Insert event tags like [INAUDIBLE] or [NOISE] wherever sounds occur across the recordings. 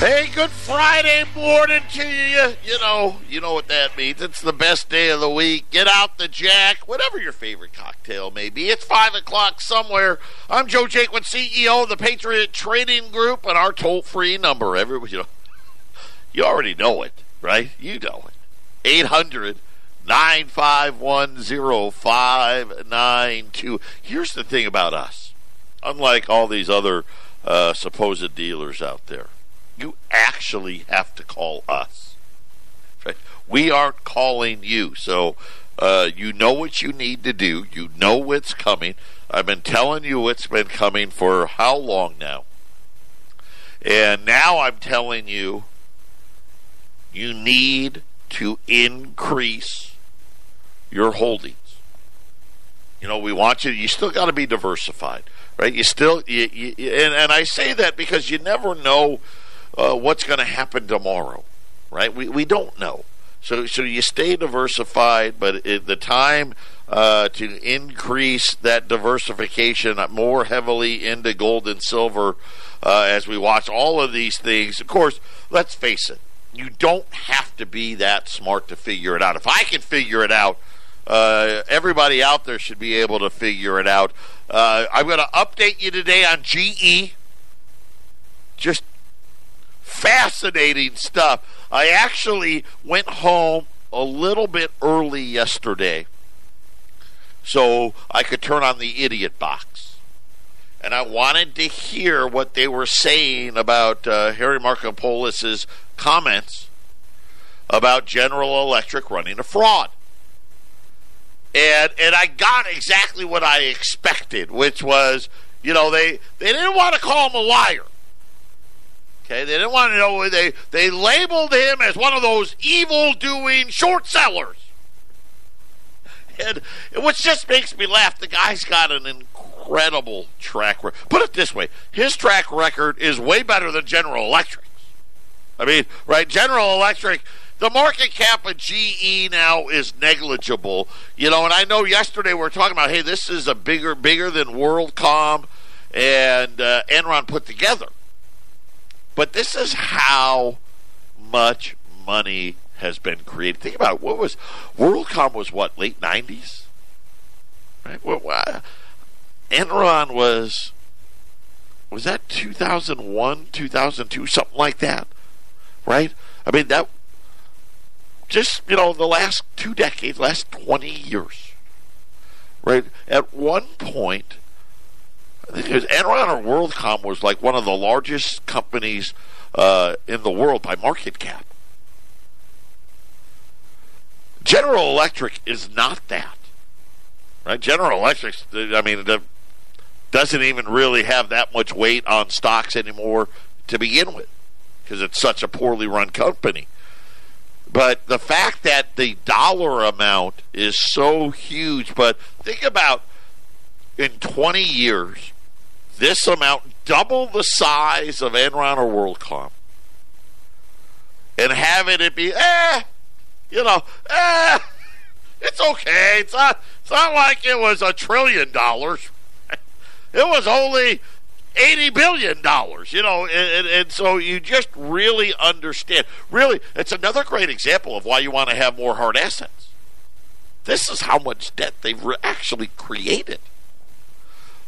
Hey, good Friday morning to you. You know, you know what that means. It's the best day of the week. Get out the jack, whatever your favorite cocktail may be. It's five o'clock somewhere. I'm Joe Jaquin, CEO of the Patriot Trading Group, and our toll-free number. Everybody, you know, you already know it, right? You know it. 800 951 0592. Here's the thing about us. Unlike all these other uh, supposed dealers out there you actually have to call us. Right? We aren't calling you. So uh, you know what you need to do. You know what's coming. I've been telling you what's been coming for how long now? And now I'm telling you, you need to increase your holdings. You know, we want you, you still got to be diversified, right? You still, you, you, and, and I say that because you never know uh, what's going to happen tomorrow, right? We, we don't know. So, so you stay diversified, but it, the time uh, to increase that diversification more heavily into gold and silver uh, as we watch all of these things. Of course, let's face it, you don't have to be that smart to figure it out. If I can figure it out, uh, everybody out there should be able to figure it out. Uh, I'm going to update you today on GE. Just fascinating stuff. I actually went home a little bit early yesterday so I could turn on the idiot box. And I wanted to hear what they were saying about uh, Harry Markopolos's comments about General Electric running a fraud. And and I got exactly what I expected, which was, you know, they, they didn't want to call him a liar. Okay, they didn't want to know. They they labeled him as one of those evil doing short sellers, and which just makes me laugh. The guy's got an incredible track record. Put it this way: his track record is way better than General Electric's. I mean, right? General Electric. The market cap of GE now is negligible, you know. And I know yesterday we were talking about, hey, this is a bigger, bigger than WorldCom and uh, Enron put together. But this is how much money has been created. Think about it. What was WorldCom was what late nineties, right? Enron was was that two thousand one, two thousand two, something like that, right? I mean that just you know the last two decades, last twenty years, right? At one point, Enron or WorldCom was like one of the largest companies uh, in the world by market cap. General Electric is not that. Right? General Electric, I mean, doesn't even really have that much weight on stocks anymore to begin with because it's such a poorly run company. But the fact that the dollar amount is so huge, but think about in 20 years, this amount, double the size of Enron or WorldCom, and having it be, eh, you know, eh, it's okay. It's not, it's not like it was a trillion dollars. It was only eighty billion dollars. You know, and, and, so you just really understand. Really, it's another great example of why you want to have more hard assets. This is how much debt they've actually created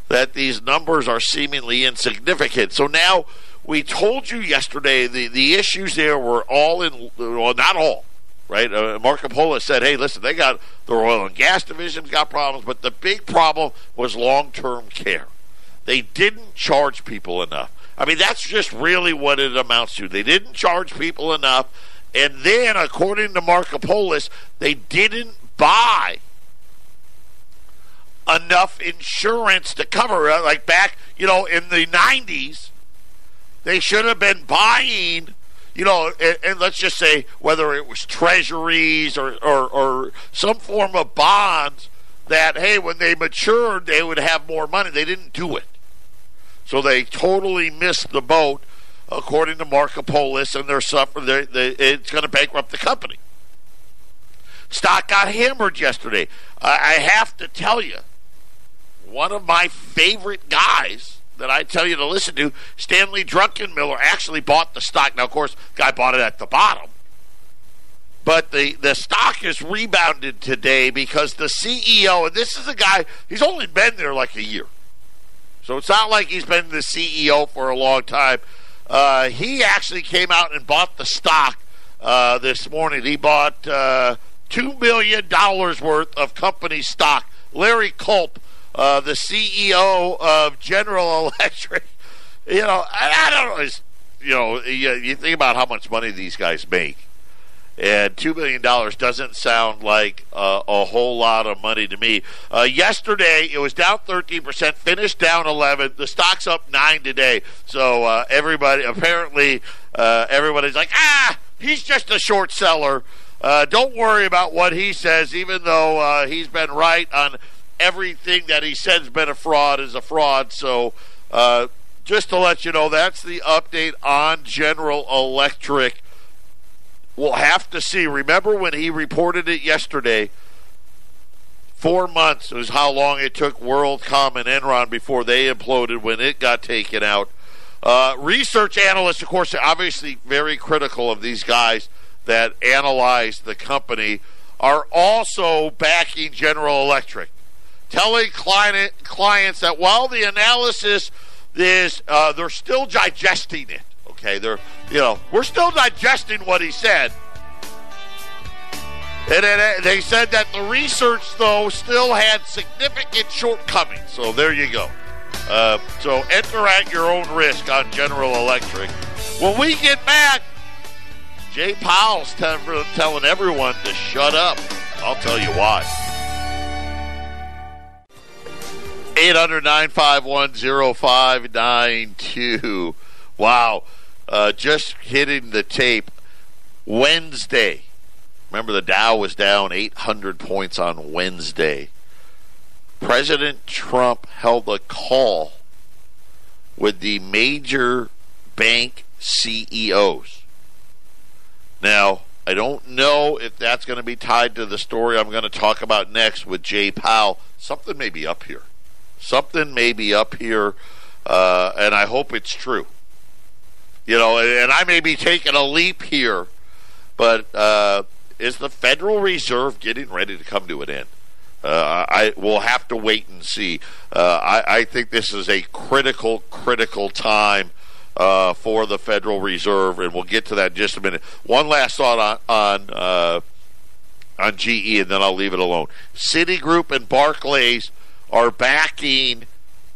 that these numbers are seemingly insignificant. So now we told you yesterday the, the issues there were all in, well, not all, right? Uh, Marco said, hey, listen, they got the oil and gas division's got problems, but the big problem was long term care. They didn't charge people enough. I mean, that's just really what it amounts to. They didn't charge people enough. And then, according to Marco they didn't buy enough insurance to cover it. Like back, you know, in the 90s, they should have been buying, you know, and, and let's just say whether it was treasuries or, or, or some form of bonds that, hey, when they matured, they would have more money. They didn't do it. So they totally missed the boat, according to Markopolos, and they're suffering. They're, they, it's going to bankrupt the company. Stock got hammered yesterday. I have to tell you, one of my favorite guys that I tell you to listen to, Stanley Druckenmiller actually bought the stock. Now, of course, guy bought it at the bottom. But the, the stock has rebounded today because the CEO, and this is a guy, he's only been there like a year. So it's not like he's been the CEO for a long time. Uh, he actually came out and bought the stock uh, this morning. He bought uh, $2 million worth of company stock. Larry Culp, uh, the CEO of General [LAUGHS] Electric, you know, I, I don't know. You know, you, you think about how much money these guys make and two million dollars doesn't sound like uh, a whole lot of money to me. Uh, yesterday it was down thirteen percent, finished down eleven. The stock's up nine today. So uh, everybody apparently uh, everybody's like, ah, he's just a short seller. Uh, don't worry about what he says, even though uh, he's been right on everything that he said's been a fraud is a fraud. So just to let you know, that's the update on General Electric. We'll have to see. Remember when he reported it yesterday? Four months was how long it took WorldCom and Enron before they imploded when it got taken out. Uh, research analysts, of course, obviously very critical of these guys that analyze the company, are also backing General Electric, telling client, clients that while the analysis is, uh, they're still digesting it. Okay, they're you know we're still digesting what he said. And they said that the research, though, still had significant shortcomings. So there you go. Uh, so enter at your own risk on General Electric. When we get back, Jay Powell's telling everyone to shut up. I'll tell you why. 800 951 0592. Wow uh, just hitting the tape Wednesday. Remember, the Dow was down 800 points on Wednesday. President Trump held a call with the major bank CEOs. Now, I don't know if that's going to be tied to the story I'm going to talk about next with Jay Powell. Something may be up here. Something may be up here, uh, and I hope it's true. You know, and I may be taking a leap here, but uh, is the Federal Reserve getting ready to come to an end? Uh, I will have to wait and see. Uh, I, I, think this is a critical, critical time uh, for the Federal Reserve, and we'll get to that in just a minute. One last thought on on, uh, on GE, and then I'll leave it alone. Citigroup and Barclays are backing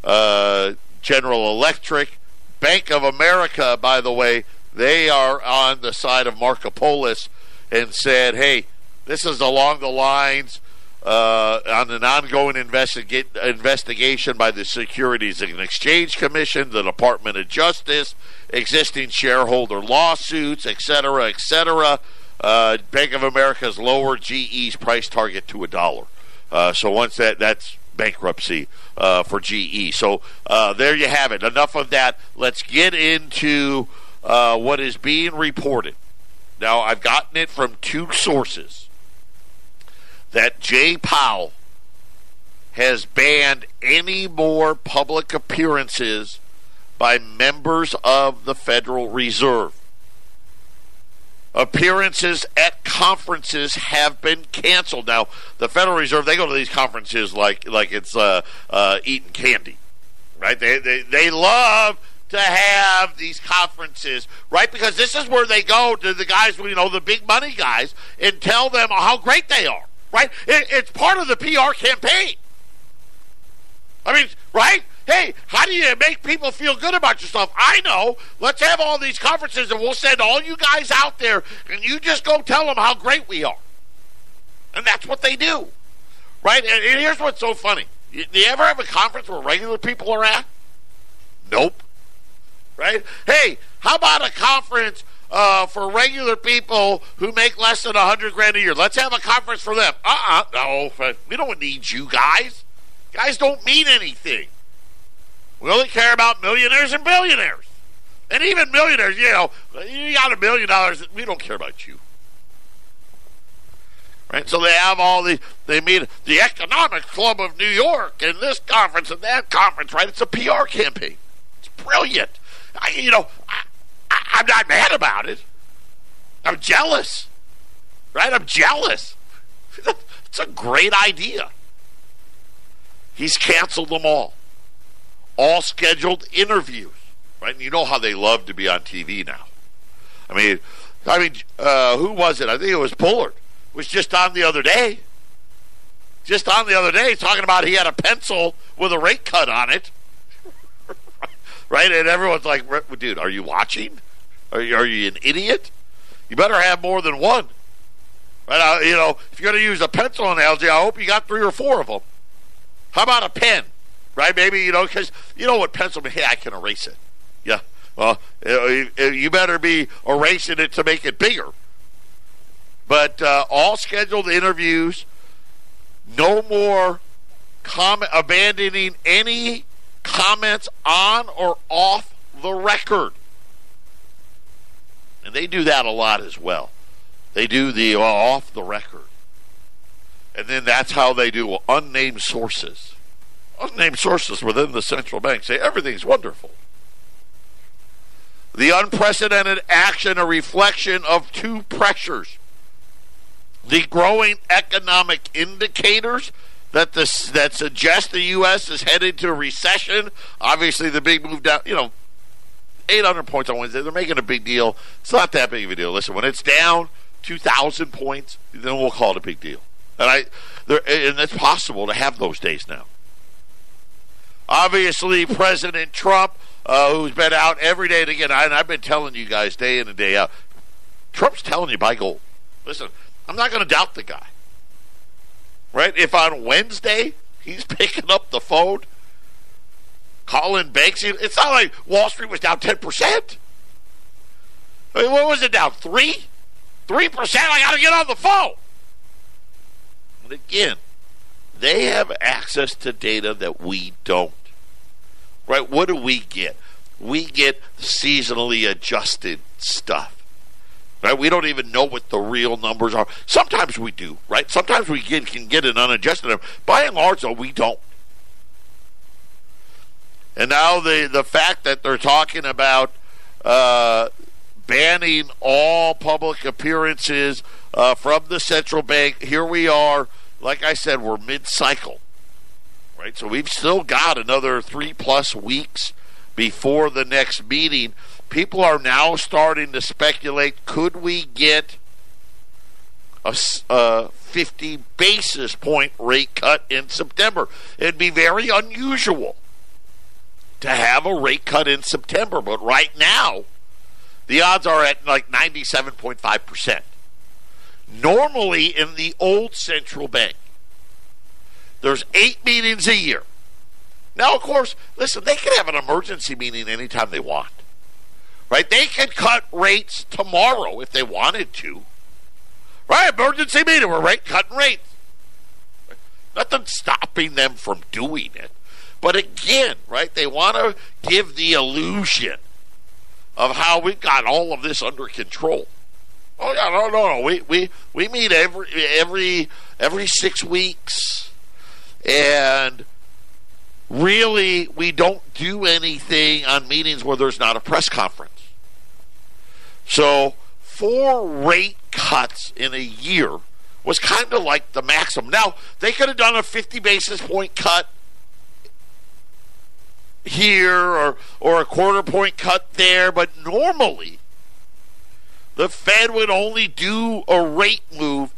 uh, General Electric. Bank of America, by the way, they are on the side of Markopolos and said, hey, this is along the lines uh, on an ongoing investiga- investigation by the Securities and Exchange Commission, the Department of Justice, existing shareholder lawsuits, et cetera, et cetera. Uh, Bank of America has lowered GE's price target to a dollar. Uh, so once that that's bankruptcy uh, for GE. So uh, there you have it. Enough of that. Let's get into uh, what is being reported. Now, I've gotten it from two sources that Jay Powell has banned any more public appearances by members of the Federal Reserve. Appearances at conferences have been canceled. Now, the Federal Reserve they go to these conferences like like it's uh, uh, eating candy, right? They, they they love to have these conferences, right? Because this is where they go to the guys, you know, the big money guys, and tell them how great they are, right? It, it's part of the PR campaign. I mean, right? Hey, how do you make people feel good about yourself? I know. Let's have all these conferences and we'll send all you guys out there and you just go tell them how great we are. And that's what they do. Right? And, and here's what's so funny. You, do you ever have a conference where regular people are at? Nope. Right? Hey, how about a conference uh, for regular people who make less than a hundred grand a year? Let's have a conference for them. Uh-uh. No, we don't need you guys. Guys don't mean anything. We only care about millionaires and billionaires. And even millionaires, you know, you got a million dollars, we don't care about you. Right? So they have all the, they meet the Economic Club of New York and this conference and that conference, right? It's a PR campaign. It's brilliant. I, you know, I, I, I'm not mad about it. I'm jealous, right? I'm jealous. [LAUGHS] It's a great idea. He's canceled them all. All scheduled interviews, right? And you know how they love to be on TV now. I mean, I mean, uh, who was it? I think it was Bullard. Was just on the other day. Just on the other day, talking about he had a pencil with a rate cut on it. [LAUGHS] right? And everyone's like, dude, are you watching? Are you, are you an idiot? You better have more than one. Right? Uh, you know, if you're going to use a pencil analogy, I hope you got three or four of them. How about a pen? Right? Maybe, you know, because you know what pencil? Hey, I can erase it. Yeah. Well, you better be erasing it to make it bigger. But uh, all scheduled interviews, no more comment, abandoning any comments on or off the record. And they do that a lot as well. They do the uh, off the record. And then that's how they do unnamed sources. Unnamed sources within the central bank say everything's wonderful. The unprecedented action, a reflection of two pressures. The growing economic indicators that this that suggest the U.S. is headed to a recession. Obviously, the big move down, you know, 800 points on Wednesday. They're making a big deal. It's not that big of a deal. Listen, when it's down 2,000 points, then we'll call it a big deal. And I, and it's possible to have those days now. Obviously, President Trump, uh, who's been out every day and again, and I've been telling you guys day in and day out, Trump's telling you buy gold. Listen, I'm not going to doubt the guy. Right? If on Wednesday he's [LAUGHS] picking up the phone, calling banks, it's not like Wall Street was down 10%. I mean, what was it down? Three? 3%? I got to get on the phone. And again, they have access to data that we don't. Right? What do we get? We get seasonally adjusted stuff. Right? We don't even know what the real numbers are. Sometimes we do, right? Sometimes we get, can get an unadjusted number. By and large, though, we don't. And now the the fact that they're talking about uh, banning all public appearances uh, from the central bank. Here we are. Like I said, we're mid-cycle, right? So we've still got another three plus weeks before the next meeting people are now starting to speculate could we get a, a 50 basis point rate cut in September? It'd be very unusual to have a rate cut in September, but right now, the odds are at like 97.5%. Normally, in the old central bank, there's eight meetings a year. Now, of course, listen, they can have an emergency meeting anytime they want right? They could cut rates tomorrow if they wanted to. Right? Emergency meeting, we're rate cutting rates. Nothing stopping them from doing it. But again, right, they want to give the illusion of how we've got all of this under control. Oh yeah, no, no, no. We we we meet every every every six weeks, and really we don't do anything on meetings where there's not a press conference. So four rate cuts in a year was kind of like the maximum. Now, they could have done a 50 basis point cut here or, or a quarter point cut there, but normally the Fed would only do a rate move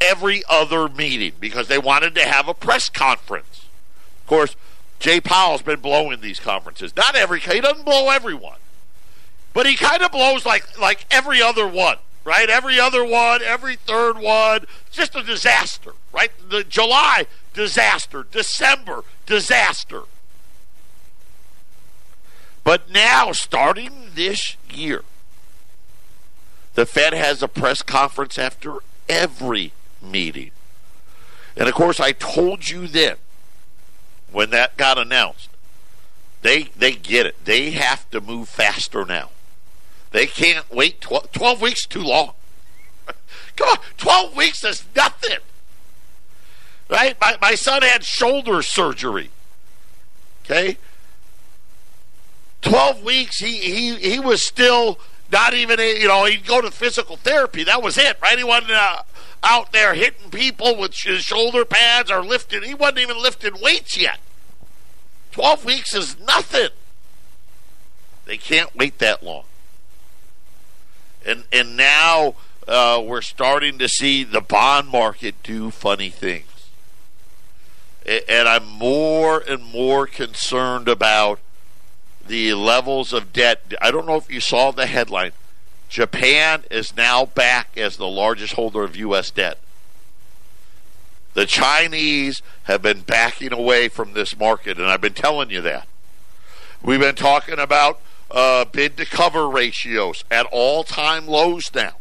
every other meeting because they wanted to have a press conference. Of course, Jay Powell's been blowing these conferences. Not every he doesn't blow everyone but he kind of blows like like every other one, right? Every other one, every third one, just a disaster, right? The July disaster, December disaster. But now, starting this year, the Fed has a press conference after every meeting. And of course, I told you then when that got announced, they they get it. They have to move faster now. They can't wait 12, 12 weeks too long. [LAUGHS] Come on, 12 weeks is nothing. Right? My, my son had shoulder surgery. Okay? 12 weeks, he, he, he was still not even, a, you know, he'd go to physical therapy. That was it, right? He wasn't uh, out there hitting people with his shoulder pads or lifting. He wasn't even lifting weights yet. 12 weeks is nothing. They can't wait that long. And, and now uh, we're starting to see the bond market do funny things. And I'm more and more concerned about the levels of debt. I don't know if you saw the headline. Japan is now back as the largest holder of U.S. debt. The Chinese have been backing away from this market, and I've been telling you that. We've been talking about uh, bid to cover ratios at all time lows now.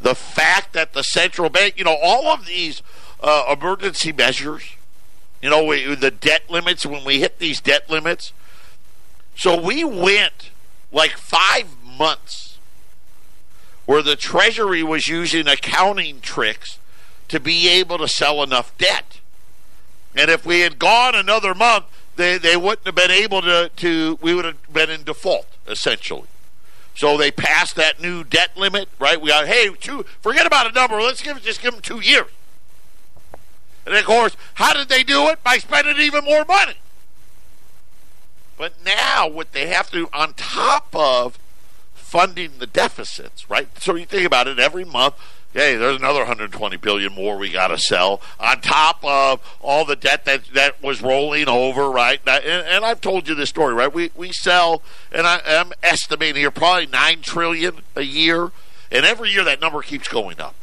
The fact that the central bank, you know, all of these uh, emergency measures, you know, we, the debt limits, when we hit these debt limits, so we went like five months where the Treasury was using accounting tricks to be able to sell enough debt. And if we had gone another month, they, they wouldn't have been able to, to, we would have been in default, essentially. So they passed that new debt limit, right? We got, hey, two, forget about a number. Let's give just give them two years. And of course, how did they do it? By spending even more money. But now, what they have to, do on top of funding the deficits, right? So you think about it every month. Hey, there's another 120 billion more we got to sell on top of all the debt that that was rolling over, right? And, and I've told you this story, right? We we sell, and I, I'm estimating here probably nine trillion a year, and every year that number keeps going up.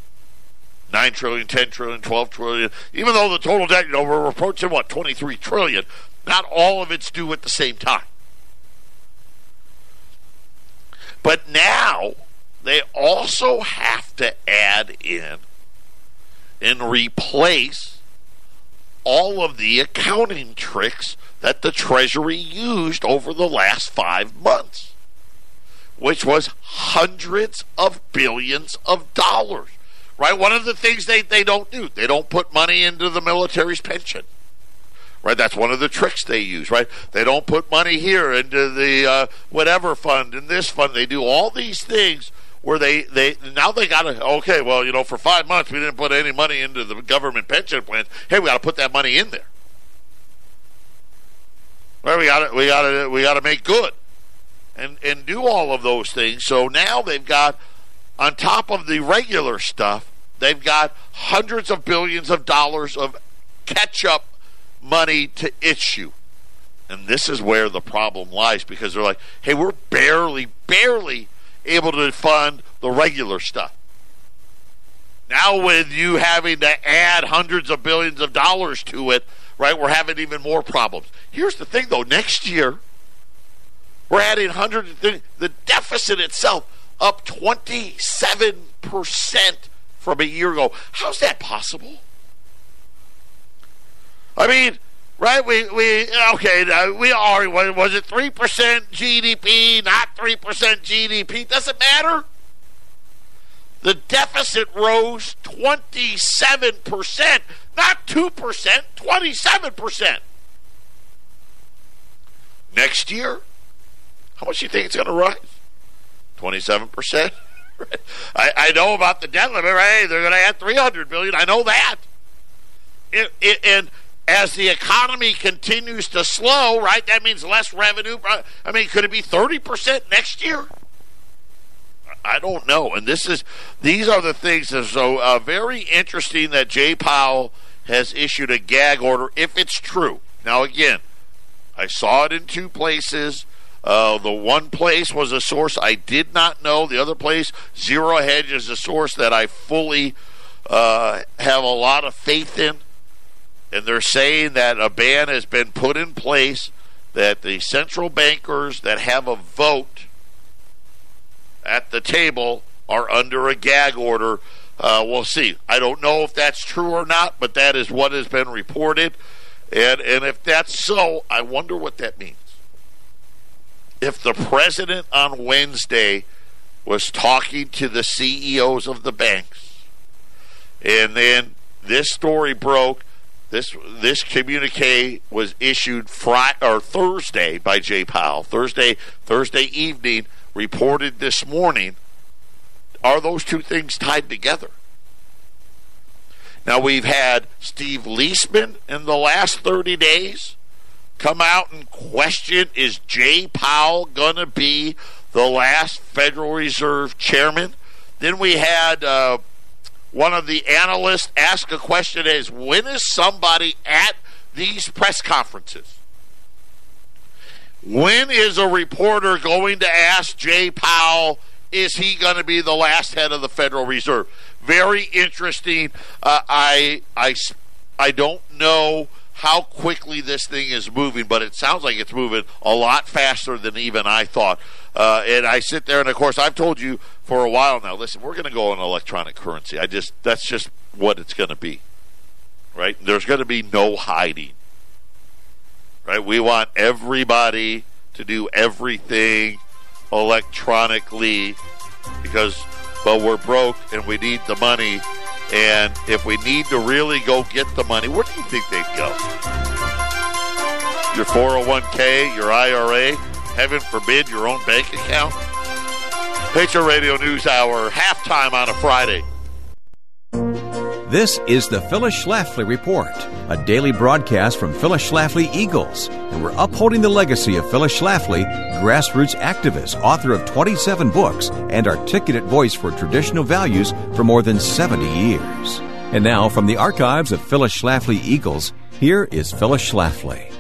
9 trillion, 10 trillion, 12 trillion. Even though the total debt, you know, we're approaching what, 23 trillion. Not all of it's due at the same time. But now they also have to add in and replace all of the accounting tricks that the Treasury used over the last five months, which was hundreds of billions of dollars. Right? One of the things they, they don't do, they don't put money into the military's pension right? That's one of the tricks they use, right? They don't put money here into the uh, whatever fund and this fund. They do all these things where they they now they got to okay, well, you know, for five months we didn't put any money into the government pension plans. Hey, we got to put that money in there. Right? We got to we got to we got to make good and and do all of those things. So now they've got on top of the regular stuff, they've got hundreds of billions of dollars of catch up money to issue. And this is where the problem lies because they're like, hey, we're barely, barely able to fund the regular stuff. Now, with you having to add hundreds of billions of dollars to it, right, we're having even more problems. Here's the thing, though next year, we're adding hundreds the deficit itself up 27% from a year ago. How's that possible? I mean, right? We we okay. Uh, we are. Was it three percent GDP? Not three percent GDP? Doesn't matter. The deficit rose twenty seven percent, not two percent, twenty seven percent. Next year, how much do you think it's going to rise? Twenty seven percent. [LAUGHS] I, I know about the debt limit. Right? They're going to add three hundred billion. I know that. And as the economy continues to slow, right? That means less revenue. I mean, could it be 30% next year? I don't know. And this is these are the things that are so uh, very interesting that Jay Powell has issued a gag order if it's true. Now again, I saw it in two places. Uh, the one place was a source I did not know. The other place, Zero Hedge, is a source that I fully uh, have a lot of faith in and they're saying that a ban has been put in place that the central bankers that have a vote at the table are under a gag order. Uh, we'll see. I don't know if that's true or not, but that is what has been reported. And and if that's so, I wonder what that means. If the president on Wednesday was talking to the CEOs of the banks, and then this story broke This this communique was issued Friday or Thursday by Jay Powell. Thursday Thursday evening, reported this morning. Are those two things tied together? Now we've had Steve Liesman in the last 30 days come out and question is Jay Powell going to be the last Federal Reserve chairman? Then we had uh, one of the analysts ask a question is when is somebody at these press conferences? When is a reporter going to ask Jay Powell, is he going to be the last head of the Federal Reserve? Very interesting. Uh, I, I, I don't know how quickly this thing is moving, but it sounds like it's moving a lot faster than even I thought. Uh, and I sit there, and of course, I've told you for a while now. Listen, we're going to go on electronic currency. I just that's just what it's going to be, right? There's going to be no hiding, right? We want everybody to do everything electronically because, but we're broke and we need the money. And if we need to really go get the money, where do you think they'd go? Your 401k, your IRA, heaven forbid, your own bank account? Patriot Radio News Hour, halftime on a Friday. This is the Phyllis Schlafly Report, a daily broadcast from Phyllis Schlafly Eagles, and we're upholding the legacy of Phyllis Schlafly, grassroots activist, author of 27 books, and articulate voice for traditional values for more than 70 years. And now, from the archives of Phyllis Schlafly Eagles, here is Phyllis Schlafly.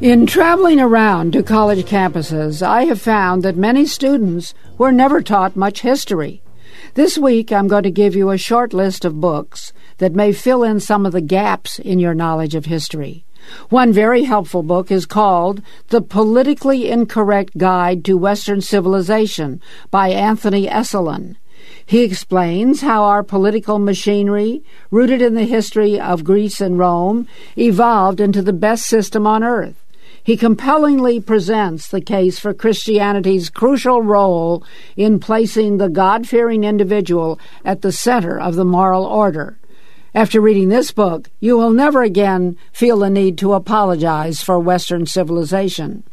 In traveling around to college campuses, I have found that many students were never taught much history. This week, I'm going to give you a short list of books that may fill in some of the gaps in your knowledge of history. One very helpful book is called The Politically Incorrect Guide to Western Civilization by Anthony Esolen. He explains how our political machinery, rooted in the history of Greece and Rome, evolved into the best system on earth. He compellingly presents the case for Christianity's crucial role in placing the God fearing individual at the center of the moral order. After reading this book, you will never again feel the need to apologize for Western civilization.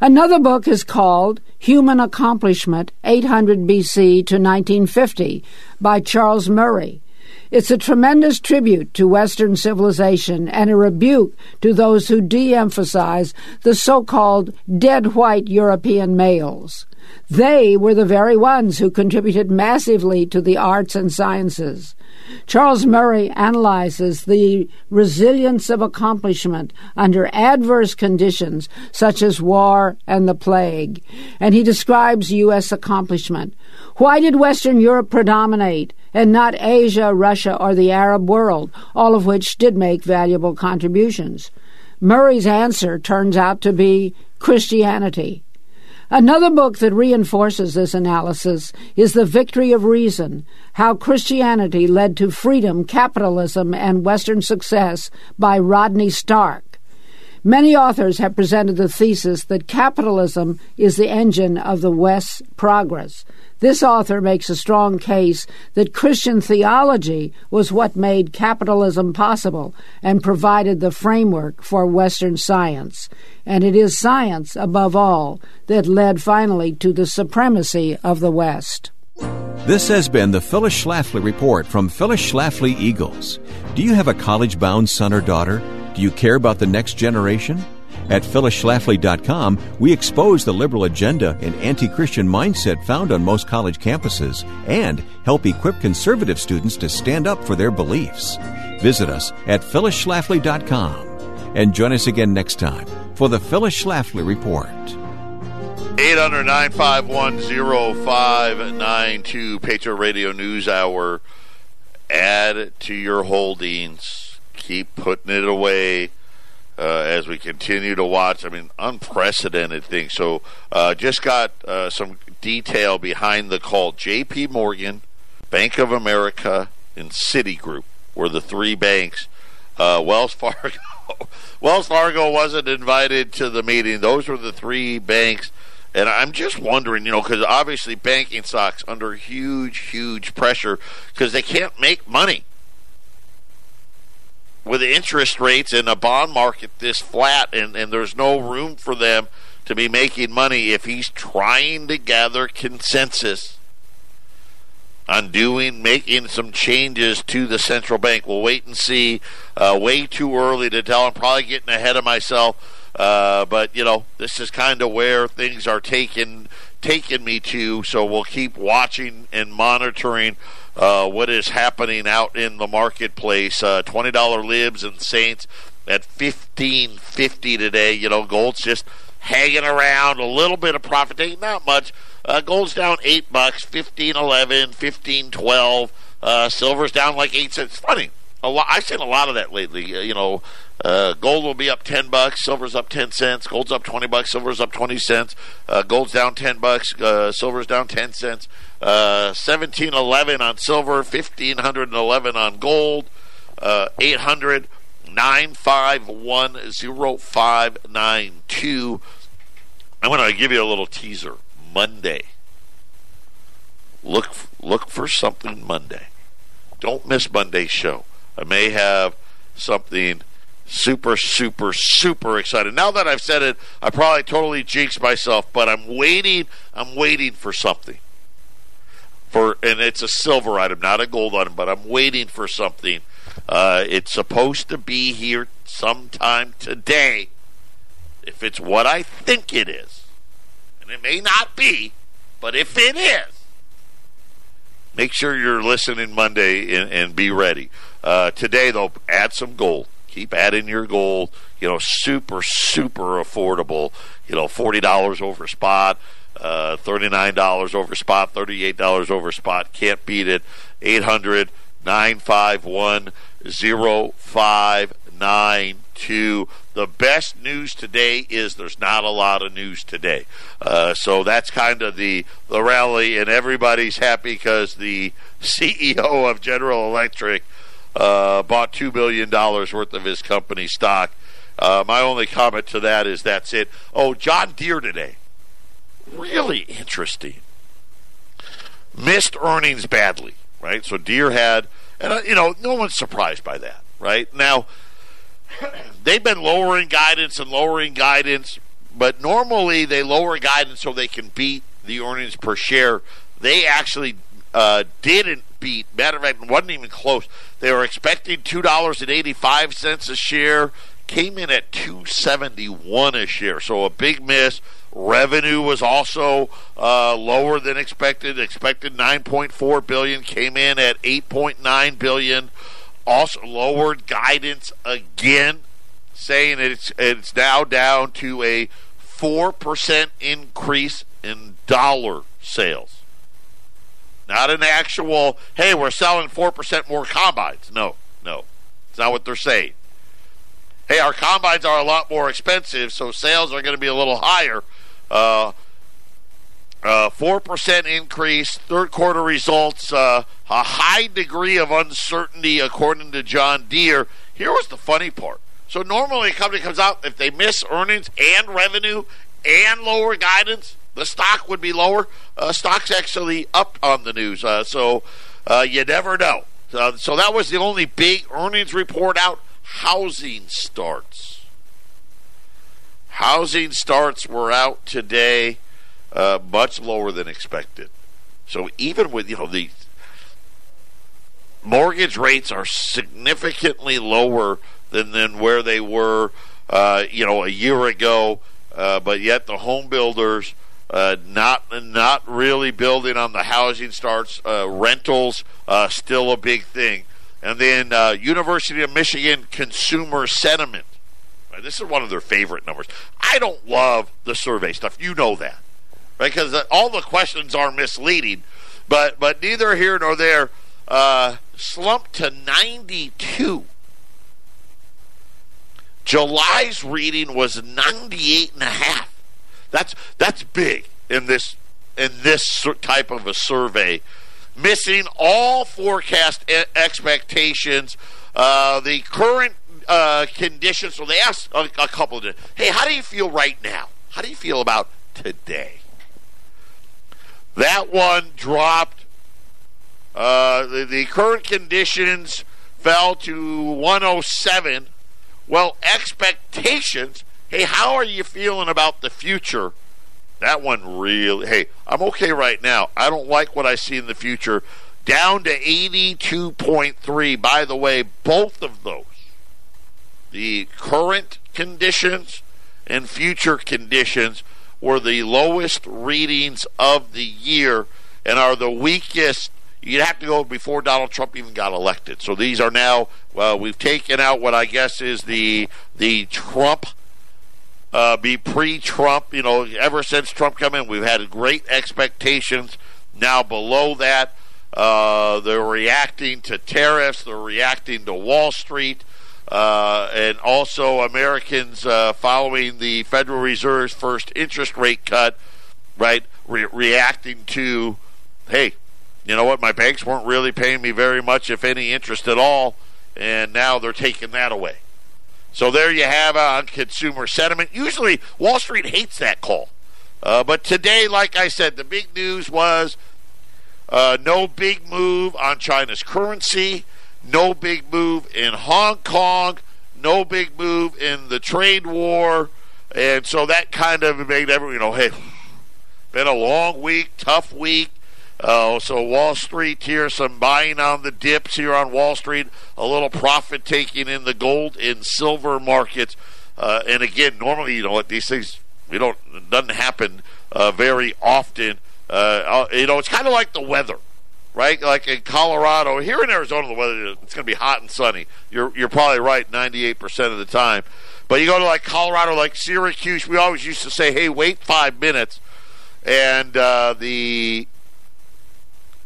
Another book is called Human Accomplishment 800 BC to 1950 by Charles Murray. It's a tremendous tribute to Western civilization and a rebuke to those who de emphasize the so called dead white European males. They were the very ones who contributed massively to the arts and sciences. Charles Murray analyzes the resilience of accomplishment under adverse conditions such as war and the plague, and he describes U.S. accomplishment. Why did Western Europe predominate and not Asia, Russia, or the Arab world, all of which did make valuable contributions? Murray's answer turns out to be Christianity. Another book that reinforces this analysis is The Victory of Reason How Christianity Led to Freedom, Capitalism, and Western Success by Rodney Stark. Many authors have presented the thesis that capitalism is the engine of the West's progress. This author makes a strong case that Christian theology was what made capitalism possible and provided the framework for Western science. And it is science, above all, that led finally to the supremacy of the West. This has been the Phyllis Schlafly Report from Phyllis Schlafly Eagles. Do you have a college bound son or daughter? Do you care about the next generation? At phyllisschlafly.com, we expose the liberal agenda and anti Christian mindset found on most college campuses and help equip conservative students to stand up for their beliefs. Visit us at phyllisschlafly.com and join us again next time for the Phyllis Schlafly Report. 800 0592 Patriot Radio News Hour. Add to your holdings. Keep putting it away uh, as we continue to watch. I mean, unprecedented things. So, uh, just got uh, some detail behind the call. J.P. Morgan, Bank of America, and Citigroup were the three banks. Uh, Wells Fargo, [LAUGHS] Wells Fargo wasn't invited to the meeting. Those were the three banks. And I'm just wondering, you know, because obviously banking stocks under huge, huge pressure because they can't make money with interest rates in a bond market this flat and, and there's no room for them to be making money if he's trying to gather consensus on doing making some changes to the central bank. We'll wait and see. Uh, way too early to tell. I'm probably getting ahead of myself, uh, but you know this is kind of where things are taking taking me to. So we'll keep watching and monitoring. Uh, what is happening out in the marketplace? Uh, Twenty dollar libs and Saints at fifteen fifty today. You know, gold's just hanging around a little bit of profit not much. Uh, gold's down eight bucks, fifteen eleven, fifteen twelve. Uh, silver's down like eight cents. Funny. A lot, I've seen a lot of that lately. Uh, you know, uh, gold will be up ten bucks, silver's up ten cents. Gold's up twenty bucks, silver's up twenty cents. Uh, gold's down ten bucks, uh, silver's down ten cents. Uh, seventeen eleven on silver, fifteen hundred and eleven on gold, uh, eight hundred nine five one zero five nine two. I'm going to give you a little teaser. Monday. Look look for something Monday. Don't miss Monday's show. I may have something super super super excited. Now that I've said it, I probably totally jinxed myself, but I'm waiting. I'm waiting for something. For and it's a silver item, not a gold item, but I'm waiting for something. Uh, it's supposed to be here sometime today. If it's what I think it is, and it may not be, but if it is, make sure you're listening Monday and, and be ready. Uh, today, though, add some gold. Keep adding your gold. You know, super, super affordable. You know, $40 over spot, uh, $39 over spot, $38 over spot. Can't beat it. 800 951 0592. The best news today is there's not a lot of news today. Uh, so that's kind of the, the rally, and everybody's happy because the [LAUGHS] CEO of General Electric uh, bought $2 billion worth of his company stock. Uh, my only comment to that is that's it. Oh, John Deere today. Really interesting. Missed earnings badly, right? So Deere had, and uh, you know, no one's surprised by that, right? Now, [CLEARS THROAT] they've been lowering guidance and lowering guidance, but normally they lower guidance so they can beat the earnings per share. They actually uh, didn't beat. Matter of fact, wasn't even close. They were expecting two dollars and eighty five cents a share. Came in at two seventy one a share. So a big miss. Revenue was also uh, lower than expected. Expected nine point four billion. Came in at eight point nine billion also lowered guidance again, saying it's it's now down to a four percent increase in dollar sales. Not an actual, hey, we're selling four percent more combines. No, no, it's not what they're saying. Hey, our combines are a lot more expensive, so sales are going to be a little higher. Uh, uh, four uh, percent increase. Third quarter results. Uh, a high degree of uncertainty, according to John Deere. Here was the funny part. So normally a company comes out if they miss earnings and revenue and lower guidance, the stock would be lower. Uh, stock's actually up on the news, uh, so uh, you never know. so that was the only big earnings report out. Housing starts. Housing starts were out today uh, much lower than expected. So even with you know the mortgage rates are significantly lower than than where they were, uh, you know, a year ago. Uh, but yet the home builders uh, not not really building on the housing starts. Uh, rentals uh, still a big thing, and then uh, University of Michigan consumer sentiment. This is one of their favorite numbers. I don't love the survey stuff. You know that right? because all the questions are misleading. But but neither here nor there. Uh, slumped to 92. July's reading was 98 and a half. That's that's big in this in this type of a survey, missing all forecast expectations. Uh, the current uh, conditions. So they asked a, a couple of, hey, how do you feel right now? How do you feel about today? That one dropped. Uh, the, the current conditions fell to 107. Well, expectations. Hey, how are you feeling about the future? That one really. Hey, I'm okay right now. I don't like what I see in the future. Down to 82.3. By the way, both of those, the current conditions and future conditions, were the lowest readings of the year and are the weakest you'd have to go before Donald Trump even got elected. So these are now well, we've taken out what I guess is the the Trump uh, be pre-Trump. You know, ever since Trump come in, we've had great expectations. Now below that, uh, they're reacting to tariffs. They're reacting to Wall Street. Uh, and also Americans uh, following the Federal Reserve's first interest rate cut, right? Re- reacting to, hey, you know what? My banks weren't really paying me very much, if any, interest at all, and now they're taking that away. So there you have uh, on consumer sentiment. Usually, Wall Street hates that call. Uh, but today, like I said, the big news was uh, no big move on China's currency, no big move in Hong Kong, no big move in the trade war. And so that kind of made everyone, you know, hey, [SIGHS] been a long week, tough week. Uh, so Wall Street here, some buying on the dips here on Wall Street, a little profit taking in the gold and silver markets. Uh, and again, normally, you know what, these things, we don't, it doesn't happen uh, very often. Uh, uh, you know, it's kind of like the weather, right? Like in Colorado, here in Arizona, the weather, it's going to be hot and sunny. You're, you're probably right 98% of the time. But you go to like Colorado, like Syracuse, we always used to say, hey, wait five minutes. And uh, the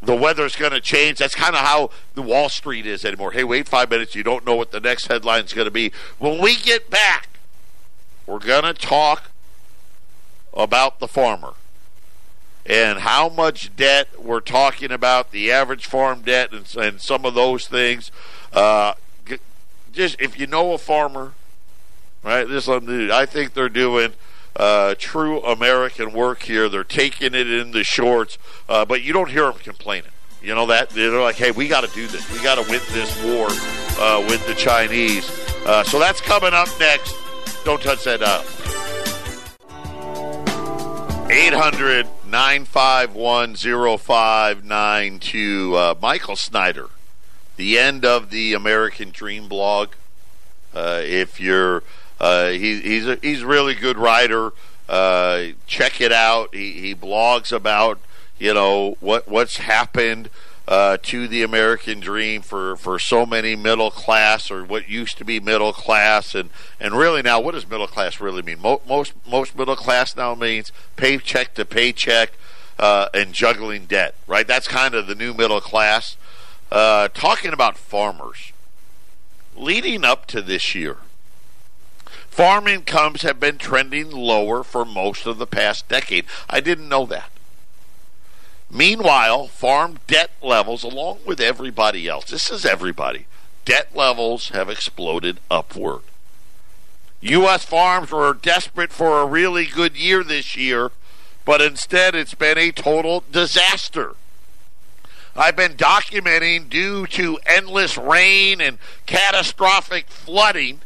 the weather's going to change. That's kind of how the Wall Street is anymore. Hey, wait five minutes. You don't know what the next headline is going to be. When we get back, we're going to talk about the farmer and how much debt we're talking about, the average farm debt, and, and some of those things. Uh, just if you know a farmer, right? This I think they're doing uh, true American work here. They're taking it in the shorts, uh, but you don't hear them complaining. You know that they're like, "Hey, we got to do this. We got to win this war uh, with the Chinese." Uh, so that's coming up next. Don't touch that up. 800 951 0592. Uh, Michael Snyder, the end of the American Dream blog. Uh, if you're uh, he, he's a, he's a really good writer. Uh, check it out. He, he blogs about you know what what's happened uh, to the American dream for, for so many middle class or what used to be middle class and, and really now what does middle class really mean? Mo- most most middle class now means paycheck to paycheck uh, and juggling debt, right? That's kind of the new middle class. Uh, talking about farmers leading up to this year Farm incomes have been trending lower for most of the past decade. I didn't know that. Meanwhile, farm debt levels, along with everybody else, this is everybody, debt levels have exploded upward. U.S. farms were desperate for a really good year this year, but instead it's been a total disaster. I've been documenting due to endless rain and catastrophic flooding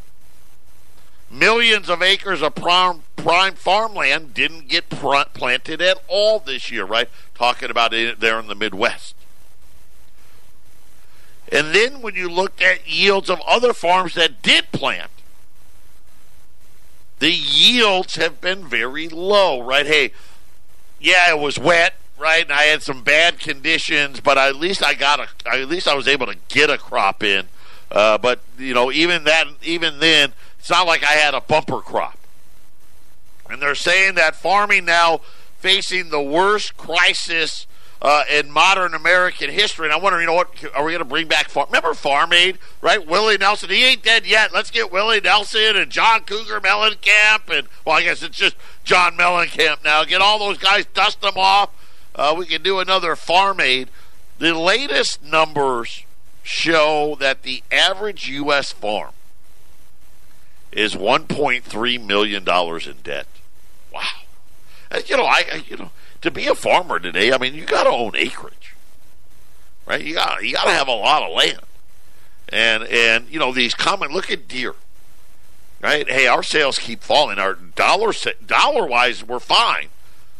Millions of acres of prime, prime farmland didn't get pr- planted at all this year, right? Talking about it there in the Midwest. And then when you looked at yields of other farms that did plant, the yields have been very low, right? Hey, yeah, it was wet, right? And I had some bad conditions, but at least I got a, at least I was able to get a crop in. Uh, but you know, even that, even then, it's not like I had a bumper crop. And they're saying that farming now facing the worst crisis uh, in modern American history. And I wonder, you know what? Are we going to bring back farm? Remember Farm Aid, right? Willie Nelson. He ain't dead yet. Let's get Willie Nelson and John Cougar Mellencamp, and well, I guess it's just John Mellencamp now. Get all those guys, dust them off. Uh, we can do another Farm Aid. The latest numbers show that the average U.S. farm is 1.3 million dollars in debt. Wow. You know, I you know to be a farmer today, I mean, you got to own acreage, right? You got you got to have a lot of land, and and you know these common look at Deere, right? Hey, our sales keep falling. Our dollar dollar wise, we're fine.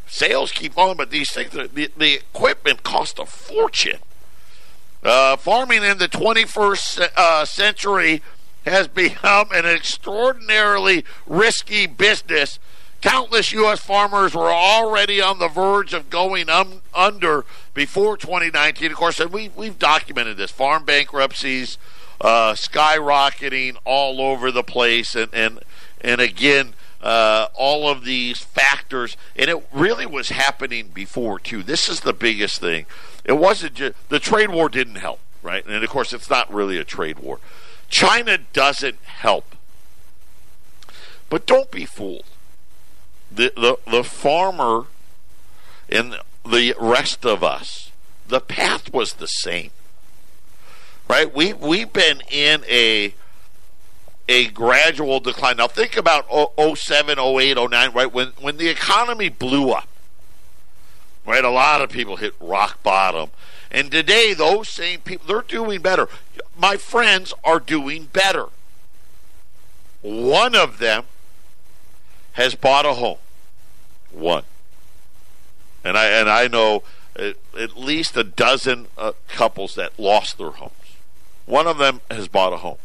Sales keep falling, but these things, the, the equipment cost a fortune. Uh, farming in the 21st uh, century has become an extraordinarily risky business. Countless U.S. farmers were already on the verge of going um, under before 2019. Of course, and we, we've documented this farm bankruptcies uh, skyrocketing all over the place. And, and, and again, uh, all of these factors, and it really was happening before too. This is the biggest thing. It wasn't just the trade war didn't help, right? And of course, it's not really a trade war. China doesn't help, but don't be fooled. The the the farmer and the rest of us, the path was the same, right? We we've been in a a gradual decline. Now think about 07, 08, 09, right? When when the economy blew up, right? A lot of people hit rock bottom. And today those same people they're doing better. My friends are doing better. One of them has bought a home. One. And I and I know at, at least a dozen uh, couples that lost their homes. One of them has bought a home.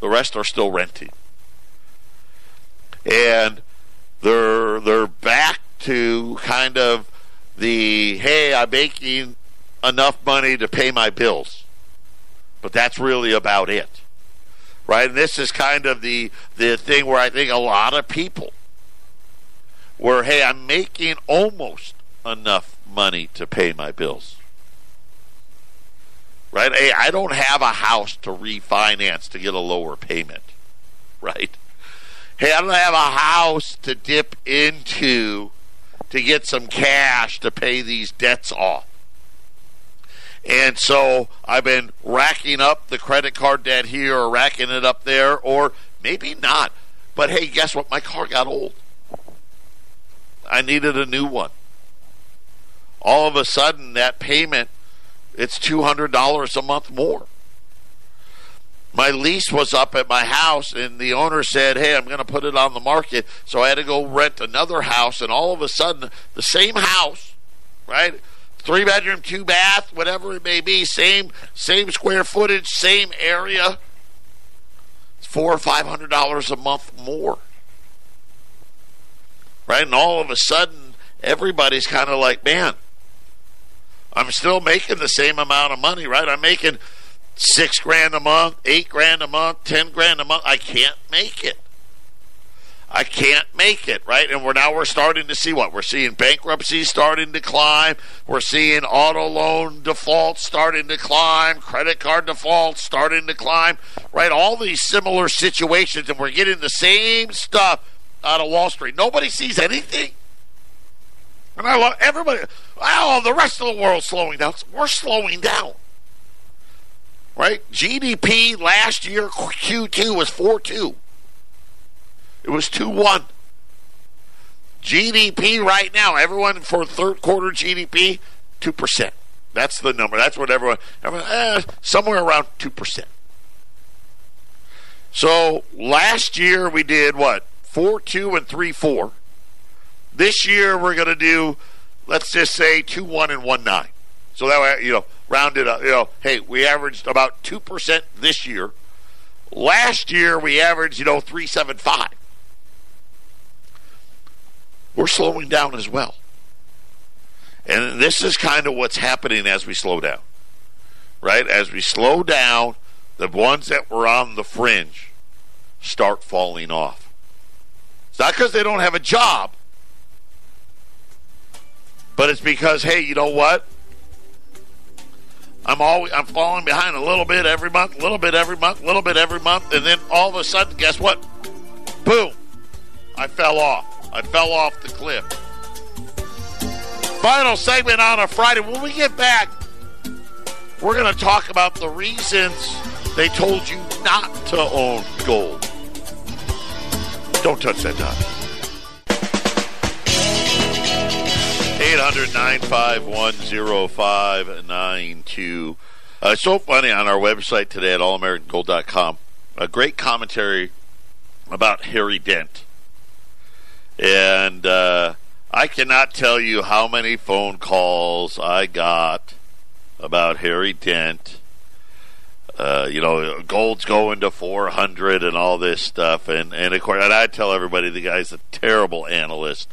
The rest are still renting. And they're they're back to kind of the hey, I'm making enough money to pay my bills. But that's really about it. Right? And this is kind of the the thing where I think a lot of people where hey, I'm making almost enough money to pay my bills right? Hey, I don't have a house to refinance to get a lower payment, [LAUGHS] right? Hey, I don't have a house to dip into to get some cash to pay these debts off. And so I've been racking up the credit card debt here or racking it up there, or maybe not. But hey, guess what? My car got old. I needed a new one. All of a sudden, that payment it's $200 a month more. My lease was up at my house, and the owner said, Hey, I'm going to put it on the market. So I had to go rent another house, and all of a sudden, the same house, right? Three bedroom, two bath, whatever it may be, same same square footage, same area. It's four or five hundred dollars a month more. Right? And all of a sudden everybody's kind of like, man, I'm still making the same amount of money, right? I'm making six grand a month, eight grand a month, ten grand a month. I can't make it. I can't make it, right? And we're now we're starting to see what we're seeing bankruptcies starting to climb. We're seeing auto loan defaults starting to climb, credit card defaults starting to climb, right? All these similar situations, and we're getting the same stuff out of Wall Street. Nobody sees anything. And I love everybody. Oh, the rest of the world's slowing down. We're slowing down. Right? GDP last year, Q2 was 4 2. It was 2 1. GDP right now, everyone for third quarter GDP, 2%. That's the number. That's what everyone, everyone eh, somewhere around 2%. So last year we did what? 4 2 and 3 4. This year we're going to do, let's just say two one and one nine. So that way, you know, rounded up. You know, hey, we averaged about two percent this year. Last year we averaged, you know, three seven five. We're slowing down as well. And this is kind of what's happening as we slow down. Right? As we slow down, the ones that were on the fringe start falling off. It's not because they don't have a job. But it's because, hey, you know what? I'm always I'm falling behind a little bit every month, a little bit every month, a little bit every month, and then all of a sudden, guess what? Boom! I fell off. I fell off the cliff. Final segment on a Friday. When we get back, we're going to talk about the reasons they told you not to own gold. Don't touch that dot. 800 951 0592. Uh, so funny on our website today at allamericangold.com. A great commentary about Harry Dent. And uh, I cannot tell you how many phone calls I got about Harry Dent. Uh, you know, gold's going to 400 and all this stuff. And, and of course, and I tell everybody the guy's a terrible analyst.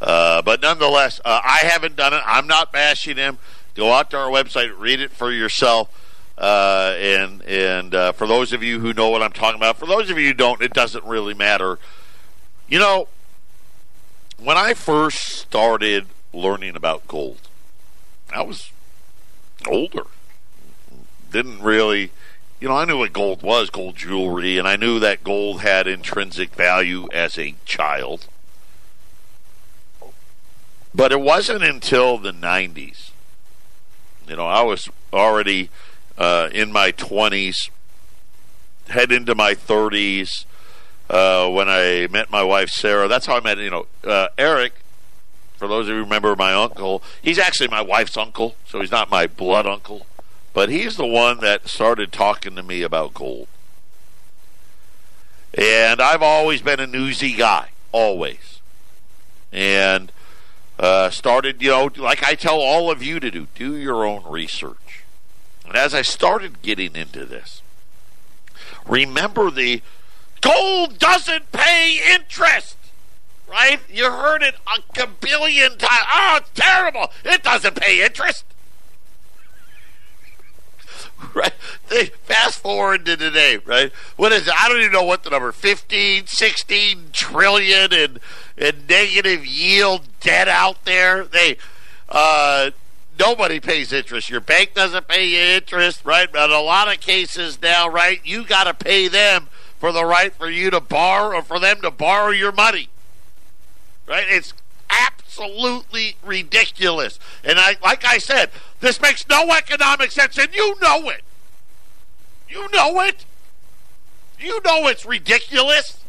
Uh, but nonetheless, uh, I haven't done it. I'm not bashing him. Go out to our website, read it for yourself. Uh, and and uh, for those of you who know what I'm talking about, for those of you who don't, it doesn't really matter. You know, when I first started learning about gold, I was older. Didn't really, you know, I knew what gold was, gold jewelry, and I knew that gold had intrinsic value as a child. But it wasn't until the 90s. You know, I was already uh, in my 20s, head into my 30s uh, when I met my wife, Sarah. That's how I met, you know, uh, Eric. For those of you who remember my uncle, he's actually my wife's uncle, so he's not my blood uncle. But he's the one that started talking to me about gold. And I've always been a newsy guy, always. And uh, started, you know, like I tell all of you to do, do your own research. And as I started getting into this, remember the gold doesn't pay interest, right? You heard it a billion times. Oh, it's terrible. It doesn't pay interest. [LAUGHS] right? They fast forward to today, right? What is it? I don't even know what the number 15, 16 trillion and and negative yield debt out there. They uh nobody pays interest. Your bank doesn't pay you interest, right? But in a lot of cases now, right, you got to pay them for the right for you to borrow or for them to borrow your money. Right? It's absolutely ridiculous. And I like I said, this makes no economic sense and you know it. You know it. You know it's ridiculous.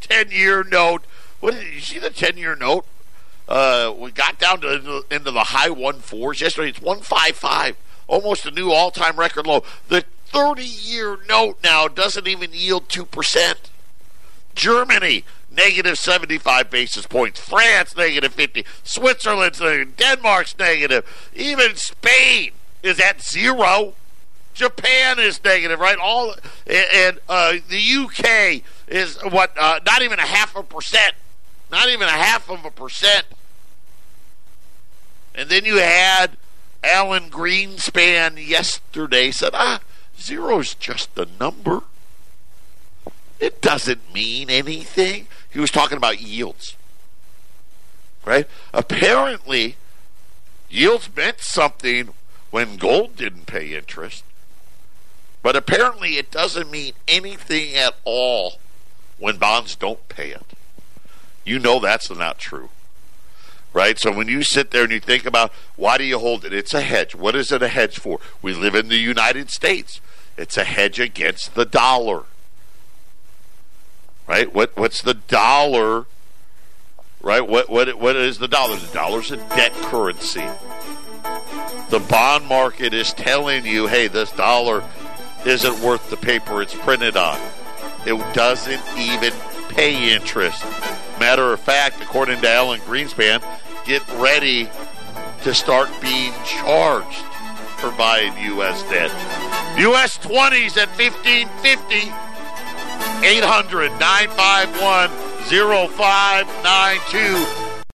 10-year note. What did you see the 10-year note? Uh, we got down to into the high one fours yesterday. It's one five five, almost a new all time record low. The thirty year note now doesn't even yield two percent. Germany negative seventy five basis points. France negative fifty. Switzerland's negative. Denmark's negative. Even Spain is at zero. Japan is negative, right? All and uh, the UK is what? Uh, not even a half a percent. Not even a half of a percent. And then you had Alan Greenspan yesterday said, ah, zero's just a number. It doesn't mean anything. He was talking about yields. Right? Apparently, yields meant something when gold didn't pay interest. But apparently, it doesn't mean anything at all when bonds don't pay it. You know that's not true right? So when you sit there and you think about why do you hold it? It's a hedge. What is it a hedge for? We live in the United States. It's a hedge against the dollar. Right? What what's the dollar? Right? What what what is the dollar? The dollar's a debt currency. The bond market is telling you, hey, this dollar isn't worth the paper it's printed on. It doesn't even pay interest. Matter of fact, according to Alan Greenspan, get ready to start being charged buying U.S. debt. U.S. 20s at 1550. 800 951 0592.